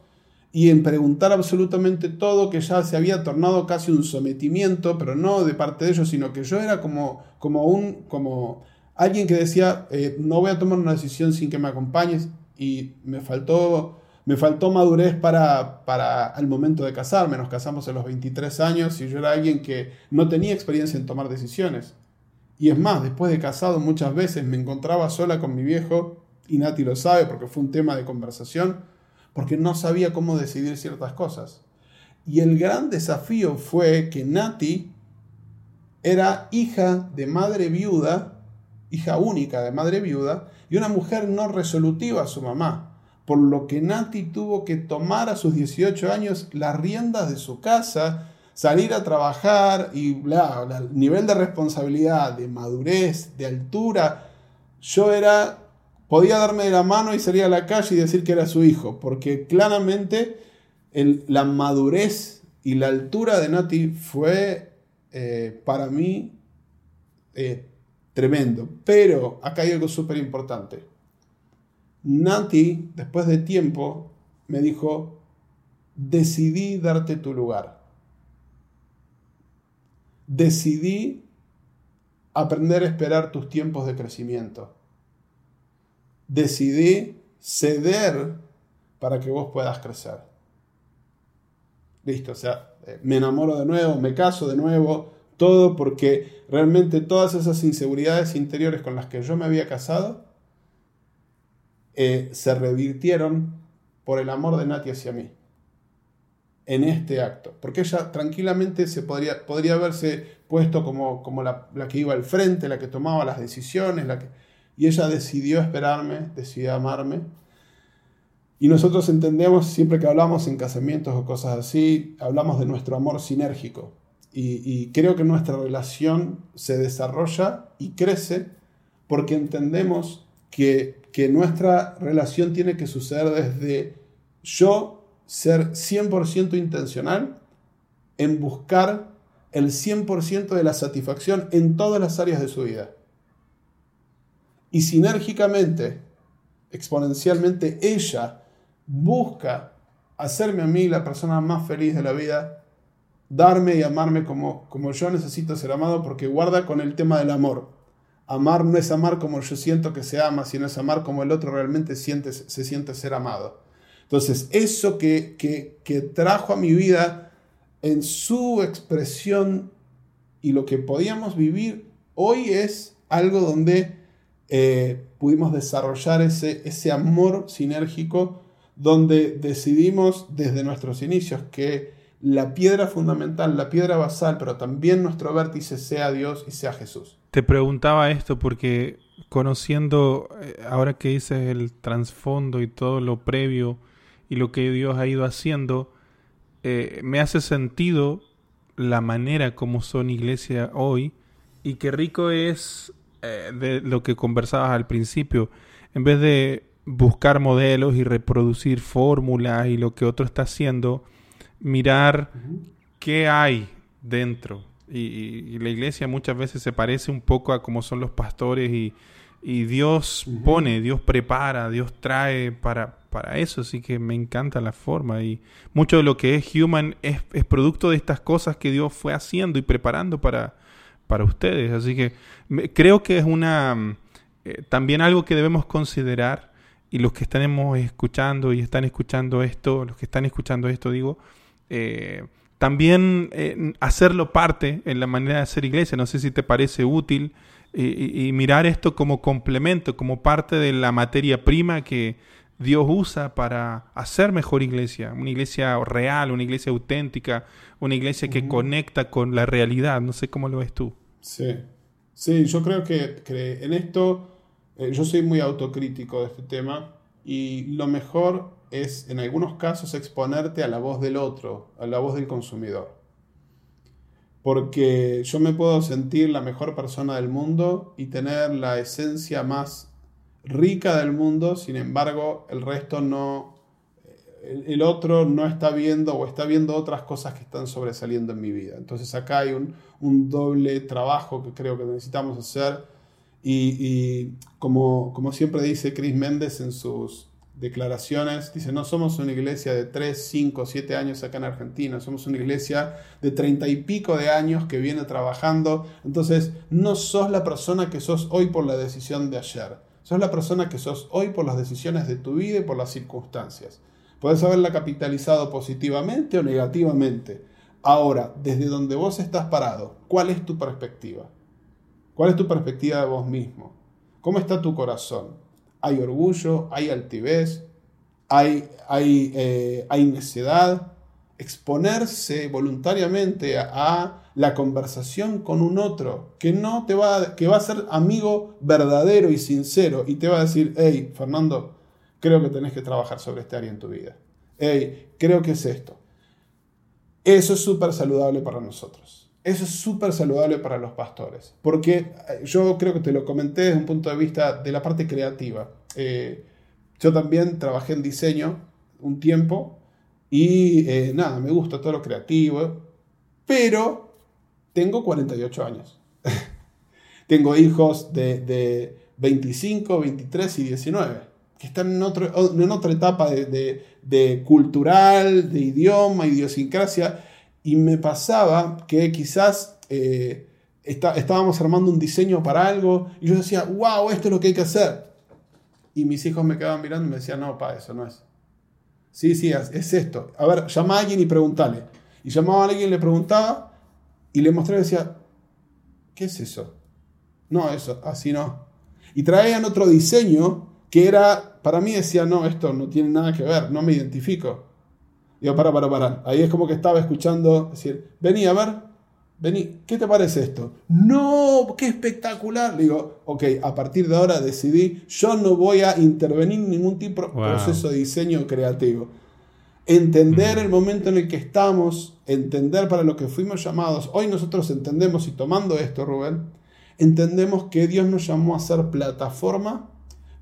y en preguntar absolutamente todo, que ya se había tornado casi un sometimiento, pero no de parte de ellos, sino que yo era como, como, un, como alguien que decía, eh, no voy a tomar una decisión sin que me acompañes, y me faltó, me faltó madurez para, para el momento de casarme, nos casamos a los 23 años y yo era alguien que no tenía experiencia en tomar decisiones. Y es más, después de casado muchas veces me encontraba sola con mi viejo, y Nati lo sabe porque fue un tema de conversación, porque no sabía cómo decidir ciertas cosas. Y el gran desafío fue que Nati era hija de madre viuda, hija única de madre viuda, y una mujer no resolutiva a su mamá, por lo que Nati tuvo que tomar a sus 18 años las riendas de su casa, salir a trabajar y bla, el nivel de responsabilidad, de madurez, de altura. Yo era podía darme la mano y salir a la calle y decir que era su hijo, porque claramente la madurez y la altura de Nati fue eh, para mí eh, tremendo. Pero acá hay algo súper importante. Nati, después de tiempo, me dijo, decidí darte tu lugar. Decidí aprender a esperar tus tiempos de crecimiento decidí ceder para que vos puedas crecer. Listo, o sea, eh, me enamoro de nuevo, me caso de nuevo, Todo porque realmente todas esas inseguridades interiores con las que yo me había casado eh, se revirtieron por el amor de Nati hacia mí en este acto. Porque ella tranquilamente se podría, podría haberse puesto como, como la, que iba al frente, la que tomaba las decisiones, y ella decidió esperarme, decidió amarme. Y nosotros entendemos, siempre que hablamos en casamientos o cosas así, hablamos de nuestro amor sinérgico. Y, creo que nuestra relación se desarrolla y crece porque entendemos que, que nuestra relación tiene que suceder desde yo ser 100% intencional en buscar el 100% de la satisfacción en todas las áreas de su vida. Y sinérgicamente, exponencialmente, ella busca hacerme a mí la persona más feliz de la vida, darme y amarme como, como yo necesito ser amado, porque guarda con el tema del amor. Amar no es amar como yo siento que se ama, sino es amar como el otro realmente siente, se siente ser amado. Entonces, eso que, que, trajo a mi vida en su expresión y lo que podíamos vivir hoy es algo donde eh, pudimos desarrollar ese, ese amor sinérgico, donde decidimos desde nuestros inicios que la piedra fundamental, la piedra basal, pero también nuestro vértice sea Dios y sea Jesús. Te preguntaba esto porque conociendo, eh, ahora que dices el trasfondo y todo lo previo, y lo que Dios ha ido haciendo, eh, me hace sentido la manera como son iglesia hoy y qué rico es eh, de lo que conversabas al principio, en vez de buscar modelos y reproducir fórmulas y lo que otro está haciendo, mirar qué hay dentro. Y, la iglesia muchas veces se parece un poco a cómo son los pastores y, Dios pone, Dios prepara, Dios trae para, para eso, así que me encanta la forma. Y mucho de lo que es Human es, producto de estas cosas que Dios fue haciendo y preparando para, para ustedes, así que creo que es una eh, también algo que debemos considerar y los que estamos escuchando y están escuchando esto, los que están escuchando esto digo, eh, también eh, hacerlo parte en la manera de hacer iglesia, no sé si te parece útil y mirar esto como complemento, como parte de la materia prima que, Dios usa para hacer mejor iglesia, una iglesia real, una iglesia auténtica, una iglesia que conecta con la realidad. No sé cómo lo ves tú. Sí, sí, yo creo que, en esto eh, yo soy muy autocrítico de este tema y lo mejor es en algunos casos exponerte a la voz del otro, a la voz del consumidor. Porque yo me puedo sentir la mejor persona del mundo y tener la esencia más rica del mundo, sin embargo, el resto no, el, otro no está viendo o está viendo otras cosas que están sobresaliendo en mi vida. Entonces acá hay un, doble trabajo que creo que necesitamos hacer y, como, como siempre dice Chris Méndez en sus declaraciones, dice, no somos una iglesia de 3, 5, 7 años acá en Argentina, somos una iglesia de 30 y pico de años que viene trabajando, entonces no sos la persona que sos hoy por la decisión de ayer Sos la persona que sos hoy por las decisiones de tu vida y por las circunstancias. Puedes haberla capitalizado positivamente o negativamente. Ahora, desde donde vos estás parado, ¿cuál es tu perspectiva? ¿Cuál es tu perspectiva de vos mismo? ¿Cómo está tu corazón? ¿Hay orgullo? ¿Hay altivez? ¿Hay, hay, eh, hay necedad? exponerse voluntariamente a, la conversación con un otro que no te va que va a ser amigo verdadero y sincero y te va a decir, hey, Fernando, creo que tenés que trabajar sobre este área en tu vida. Hey, creo que es esto. Eso es súper saludable para nosotros. Eso es súper saludable para los pastores. Porque eh, yo creo que te lo comenté desde un punto de vista de la parte creativa. Eh, yo también trabajé en diseño un tiempo y eh, nada, me gusta todo lo creativo, pero tengo 48 años. tengo hijos de, 25, 23 y 19, que están en, otro, en otra etapa de, cultural, de idioma, idiosincrasia, y me pasaba que quizás eh, estábamos armando un diseño para algo, y yo decía, wow, esto es lo que hay que hacer. Y mis hijos me quedaban mirando y me decían, no, pa, eso no es. Sí, sí, es esto. A ver, llama a alguien y pregúntale. Y llamaba a alguien, le preguntaba y le mostraba y decía, ¿qué es eso? No, eso, así no. Y traían otro diseño que era, para mí decía, no, esto no tiene nada que ver, no me identifico. Digo, para, para, para. Ahí es como que estaba escuchando, decir, vení a ver, vení, ¿qué te parece esto? No, qué espectacular. digo, ok, a partir de ahora decidí, yo no voy a intervenir en ningún tipo de proceso de diseño creativo. Entender mm. el momento en el que estamos, entender para lo que fuimos llamados. Hoy nosotros entendemos, y tomando esto, Rubén, entendemos que Dios nos llamó a ser plataforma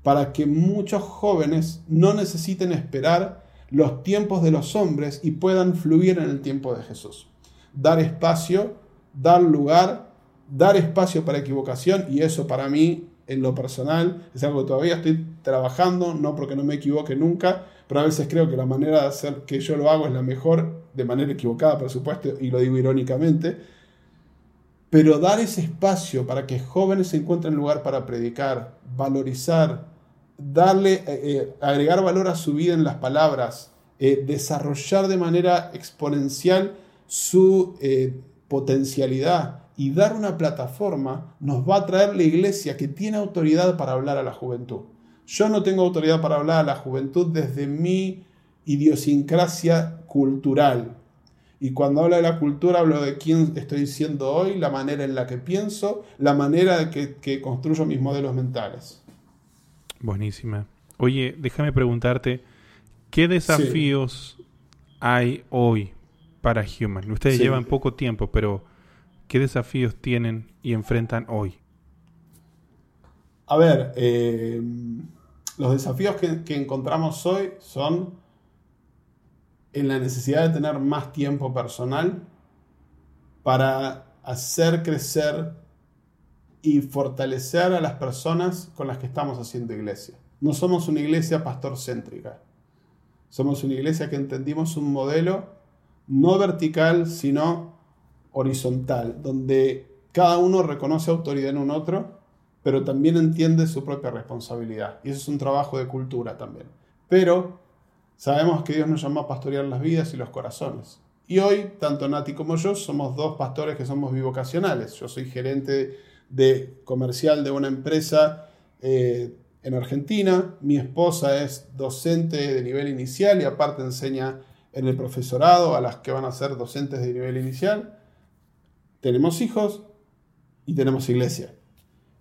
para que muchos jóvenes no necesiten esperar los tiempos de los hombres y puedan fluir en el tiempo de Jesús. Dar espacio, dar lugar, dar espacio para equivocación y eso para mí en lo personal es algo que todavía estoy trabajando, no porque no me equivoque nunca, pero a veces creo que la manera de hacer que yo lo hago es la mejor, de manera equivocada por supuesto, y lo digo irónicamente, pero dar ese espacio para que jóvenes se encuentren lugar para predicar, valorizar, darle, eh, eh, agregar valor a su vida en las palabras, eh, desarrollar de manera exponencial su potencialidad y dar una plataforma nos va a traer la iglesia que tiene autoridad para hablar a la juventud. Yo no tengo autoridad para hablar a la juventud desde mi idiosincrasia cultural. Y cuando hablo de la cultura hablo de quién estoy siendo hoy, la manera en la que pienso, la manera que, que construyo mis modelos mentales. Buenísima. Oye, déjame preguntarte, ¿qué desafíos hay hoy para Human? Ustedes llevan poco tiempo, pero ¿qué desafíos tienen y enfrentan hoy? A ver, eh, los desafíos que, encontramos hoy son en la necesidad de tener más tiempo personal para hacer crecer y fortalecer a las personas con las que estamos haciendo iglesia. No somos una iglesia pastor-céntrica. Somos una iglesia que entendimos un modelo no vertical, sino horizontal, donde cada uno reconoce autoridad en un otro pero también entiende su propia responsabilidad. Y eso es un trabajo de cultura también. Pero sabemos que Dios nos llama a pastorear las vidas y los corazones. Y hoy, tanto Nati como yo somos dos pastores que somos bivocacionales. Yo soy gerente de comercial de una empresa eh, en Argentina. Mi esposa es docente de nivel inicial y aparte enseña en el profesorado a las que van a ser docentes de nivel inicial. Tenemos hijos y tenemos iglesia.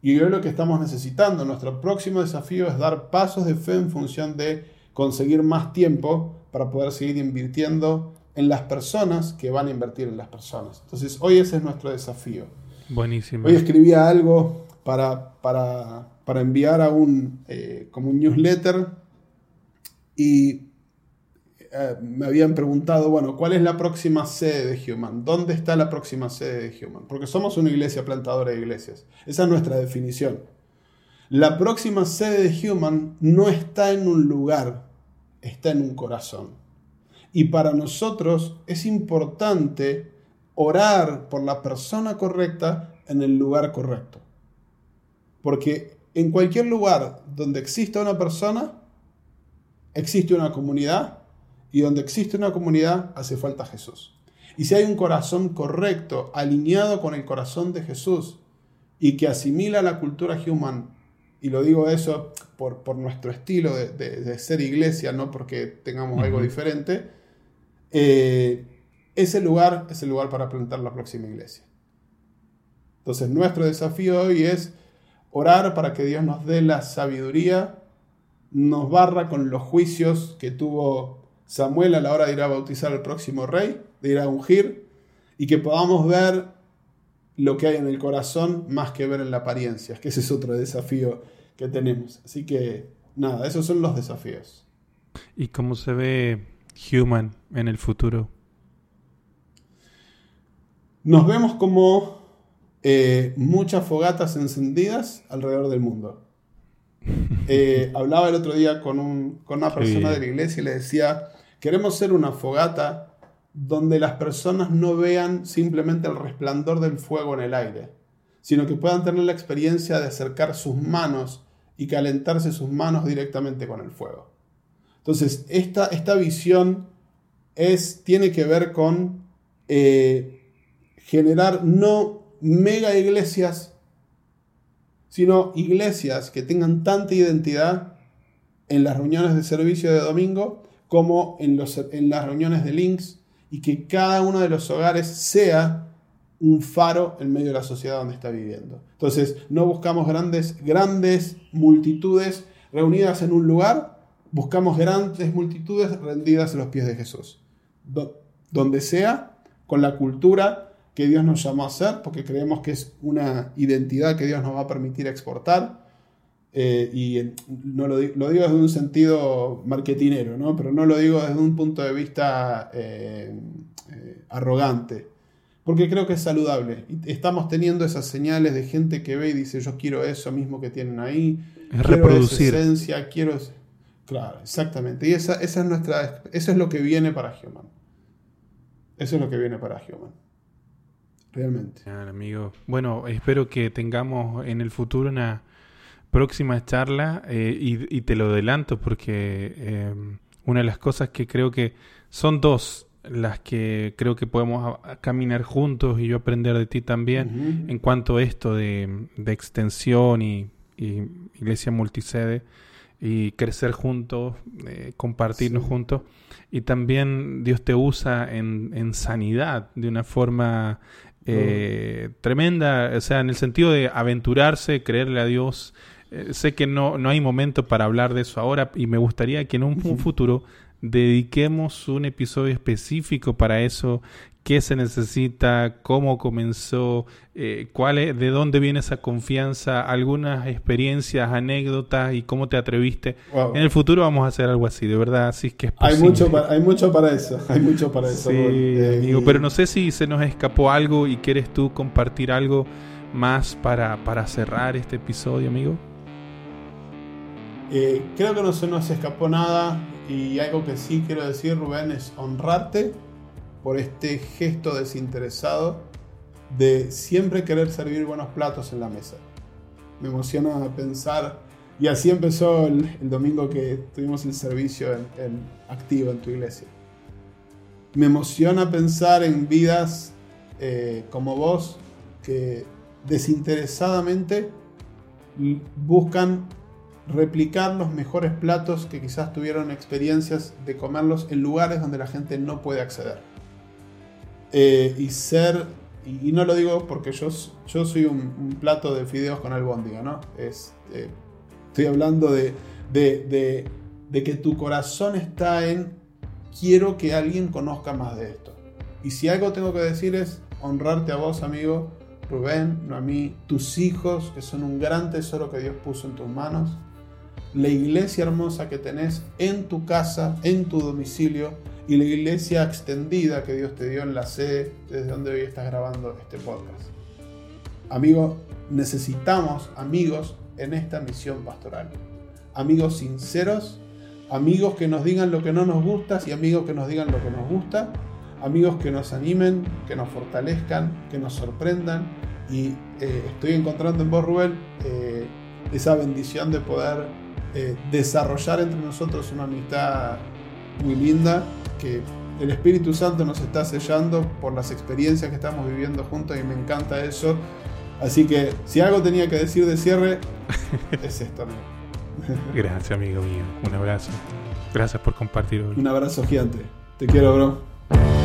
Y hoy lo que estamos necesitando, nuestro próximo desafío es dar pasos de fe en función de conseguir más tiempo para poder seguir invirtiendo en las personas que van a invertir en las personas. Entonces, hoy ese es nuestro desafío. Hoy escribía algo para, para, para enviar a un, eh, como un newsletter y eh, me habían preguntado, bueno, ¿cuál es la próxima sede de Human? ¿Dónde está la próxima sede de Human? Porque somos una iglesia plantadora de iglesias. Esa es nuestra definición. La próxima sede de Human no está en un lugar, está en un corazón. Y para nosotros es importante orar por la persona correcta en el lugar correcto. Porque en cualquier lugar donde exista una persona, existe una comunidad y donde existe una comunidad hace falta Jesús. Y si hay un corazón correcto, alineado con el corazón de Jesús y que asimila la cultura human, y lo digo eso por, por nuestro estilo de, ser iglesia, no porque tengamos algo diferente, eh, ese lugar es el lugar para plantar la próxima iglesia. Entonces nuestro desafío hoy es orar para que Dios nos dé la sabiduría, nos barra con los juicios que tuvo Samuel a la hora de ir a bautizar al próximo rey, de ir a ungir, y que podamos ver lo que hay en el corazón más que ver en la apariencia, que ese es otro desafío que tenemos. Así que nada, esos son los desafíos. ¿Y cómo se ve Human en el futuro? Nos vemos como eh, muchas fogatas encendidas alrededor del mundo. Eh, hablaba el otro día con, una persona de la iglesia y le decía, queremos ser una fogata donde las personas no vean simplemente el resplandor del fuego en el aire, sino que puedan tener la experiencia de acercar sus manos y calentarse sus manos directamente con el fuego. Entonces, esta, esta visión es, tiene que ver con eh, generar no mega iglesias, sino iglesias que tengan tanta identidad en las reuniones de servicio de domingo como en, los, en las reuniones de links y que cada uno de los hogares sea un faro en medio de la sociedad donde está viviendo. Entonces, no buscamos grandes, grandes multitudes reunidas en un lugar, buscamos grandes multitudes rendidas a los pies de Jesús. donde sea, con la cultura que Dios nos llamó a hacer, porque creemos que es una identidad que Dios nos va a permitir exportar. Eh, y no lo, digo, desde un sentido marketinero, ¿no? pero no lo digo desde un punto de vista eh, eh, arrogante, porque creo que es saludable. Estamos teniendo esas señales de gente que ve y dice, yo quiero eso mismo que tienen ahí, es quiero reproducir. Esa esencia, quiero... Claro, exactamente. Y esa, esa es nuestra, eso es lo que viene para Human. Eso es lo que viene para Human. Realmente. amigo. Bueno, espero que tengamos en el futuro una próxima charla eh, y, te lo adelanto porque eh, una de las cosas que creo que son dos las que creo que podemos caminar juntos y yo aprender de ti también en cuanto a esto de, extensión y, iglesia multisede y crecer juntos, eh, compartirnos juntos. Y también Dios te usa en, en sanidad de una forma eh, tremenda, o sea, en el sentido de aventurarse, creerle a Dios. Eh, sé que no, no hay momento para hablar de eso ahora y me gustaría que en un, futuro dediquemos un episodio específico para eso, qué se necesita, cómo comenzó, eh, cuál es, de dónde viene esa confianza, algunas experiencias, anécdotas y cómo te atreviste. En el futuro vamos a hacer algo así, de verdad, así es que es Hay mucho, para, hay mucho para eso, hay mucho para eso. Sí, amigo, pero no sé si se nos escapó algo y quieres tú compartir algo más para, para cerrar este episodio, amigo. Eh, creo que no se nos escapó nada y algo que sí quiero decir, Rubén, es honrarte por este gesto desinteresado de siempre querer servir buenos platos en la mesa. Me emociona pensar, y así empezó el, domingo que tuvimos el servicio en, activo en tu iglesia. Me emociona pensar en vidas eh, como vos que desinteresadamente buscan replicar los mejores platos que quizás tuvieron experiencias de comerlos en lugares donde la gente no puede acceder. Eh, y ser, y, no lo digo porque yo, yo soy un, plato de fideos con albóndiga, ¿no? Es, eh, estoy hablando de, de, de, que tu corazón está en quiero que alguien conozca más de esto. Y si algo tengo que decir es honrarte a vos, amigo, Rubén, no a mí, tus hijos, que son un gran tesoro que Dios puso en tus manos la iglesia hermosa que tenés en tu casa, en tu domicilio y la iglesia extendida que Dios te dio en la sede desde donde hoy estás grabando este podcast. Amigo, necesitamos amigos en esta misión pastoral. Amigos sinceros, amigos que nos digan lo que no nos gusta y amigos que nos digan lo que nos gusta, amigos que nos animen, que nos fortalezcan, que nos sorprendan. Y eh, estoy encontrando en vos, Rubén, eh, esa bendición de poder eh, desarrollar entre nosotros una amistad muy linda que el Espíritu Santo nos está sellando por las experiencias que estamos viviendo juntos y me encanta eso. Así que si algo tenía que decir de cierre, es esto, amigo. Gracias, amigo mío. Un abrazo. Gracias por compartir hoy. Un abrazo gigante. Te quiero, bro.